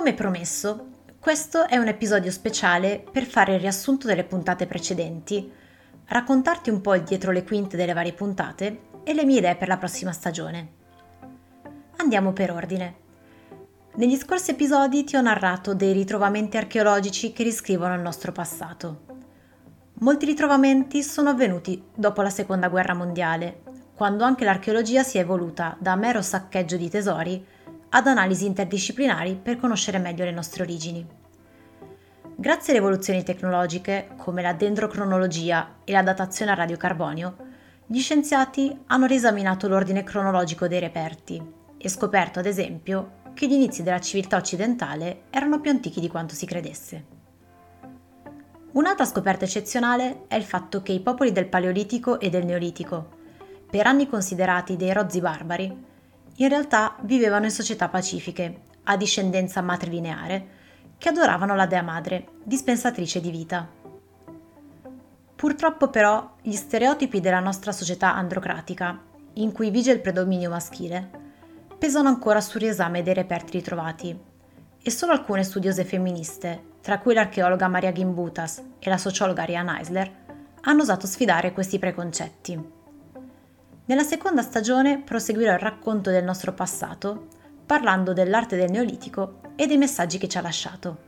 Come promesso, questo è un episodio speciale per fare il riassunto delle puntate precedenti, raccontarti un po' il dietro le quinte delle varie puntate e le mie idee per la prossima stagione. Andiamo per ordine. Negli scorsi episodi ti ho narrato dei ritrovamenti archeologici che riscrivono il nostro passato. Molti ritrovamenti sono avvenuti dopo la Seconda Guerra Mondiale, quando anche l'archeologia si è evoluta da mero saccheggio di tesori ad analisi interdisciplinari per conoscere meglio le nostre origini. Grazie alle evoluzioni tecnologiche, come la dendrocronologia e la datazione a radiocarbonio, gli scienziati hanno riesaminato l'ordine cronologico dei reperti e scoperto, ad esempio, che gli inizi della civiltà occidentale erano più antichi di quanto si credesse. Un'altra scoperta eccezionale è il fatto che i popoli del Paleolitico e del Neolitico, per anni considerati dei rozzi barbari, in realtà vivevano in società pacifiche, a discendenza matrilineare, che adoravano la Dea Madre, dispensatrice di vita. Purtroppo però gli stereotipi della nostra società androcratica, in cui vige il predominio maschile, pesano ancora sul riesame dei reperti ritrovati e solo alcune studiose femministe, tra cui l'archeologa Maria Gimbutas e la sociologa Ariane Eisler, hanno osato sfidare questi preconcetti. Nella seconda stagione proseguirò il racconto del nostro passato, parlando dell'arte del Neolitico e dei messaggi che ci ha lasciato.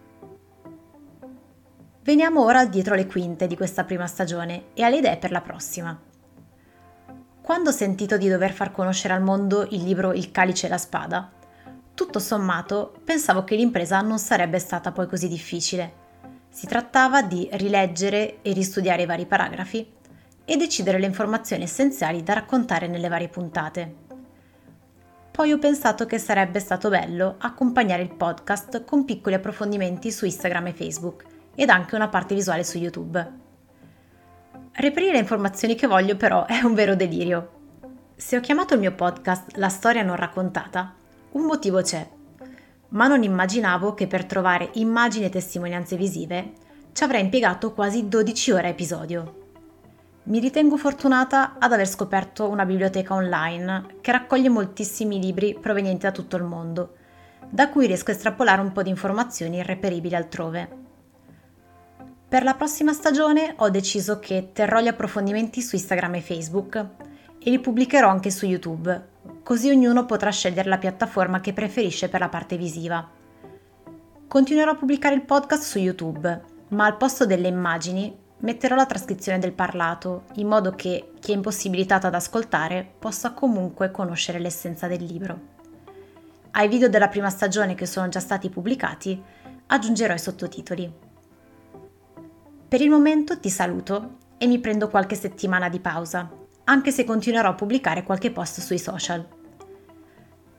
Veniamo ora dietro le quinte di questa prima stagione e alle idee per la prossima. Quando ho sentito di dover far conoscere al mondo il libro Il calice e la spada, tutto sommato pensavo che l'impresa non sarebbe stata poi così difficile. Si trattava di rileggere e ristudiare i vari paragrafi e decidere le informazioni essenziali da raccontare nelle varie puntate. Poi ho pensato che sarebbe stato bello accompagnare il podcast con piccoli approfondimenti su Instagram e Facebook ed anche una parte visuale su YouTube. Reperire le informazioni che voglio però è un vero delirio. Se ho chiamato il mio podcast La storia non raccontata, un motivo c'è, ma non immaginavo che per trovare immagini e testimonianze visive ci avrei impiegato quasi 12 ore a episodio. Mi ritengo fortunata ad aver scoperto una biblioteca online che raccoglie moltissimi libri provenienti da tutto il mondo, da cui riesco a estrapolare un po' di informazioni irreperibili altrove. Per la prossima stagione ho deciso che terrò gli approfondimenti su Instagram e Facebook e li pubblicherò anche su YouTube, così ognuno potrà scegliere la piattaforma che preferisce per la parte visiva. Continuerò a pubblicare il podcast su YouTube, ma al posto delle immagini Metterò la trascrizione del parlato in modo che chi è impossibilitato ad ascoltare possa comunque conoscere l'essenza del libro. Ai video della prima stagione che sono già stati pubblicati aggiungerò i sottotitoli. Per il momento ti saluto e mi prendo qualche settimana di pausa, anche se continuerò a pubblicare qualche post sui social.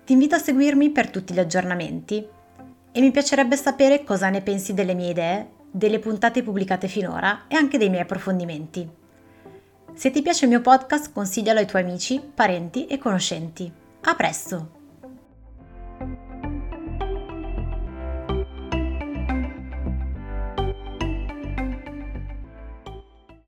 Ti invito a seguirmi per tutti gli aggiornamenti e mi piacerebbe sapere cosa ne pensi delle mie idee delle puntate pubblicate finora e anche dei miei approfondimenti. Se ti piace il mio podcast, consiglialo ai tuoi amici, parenti e conoscenti. A presto!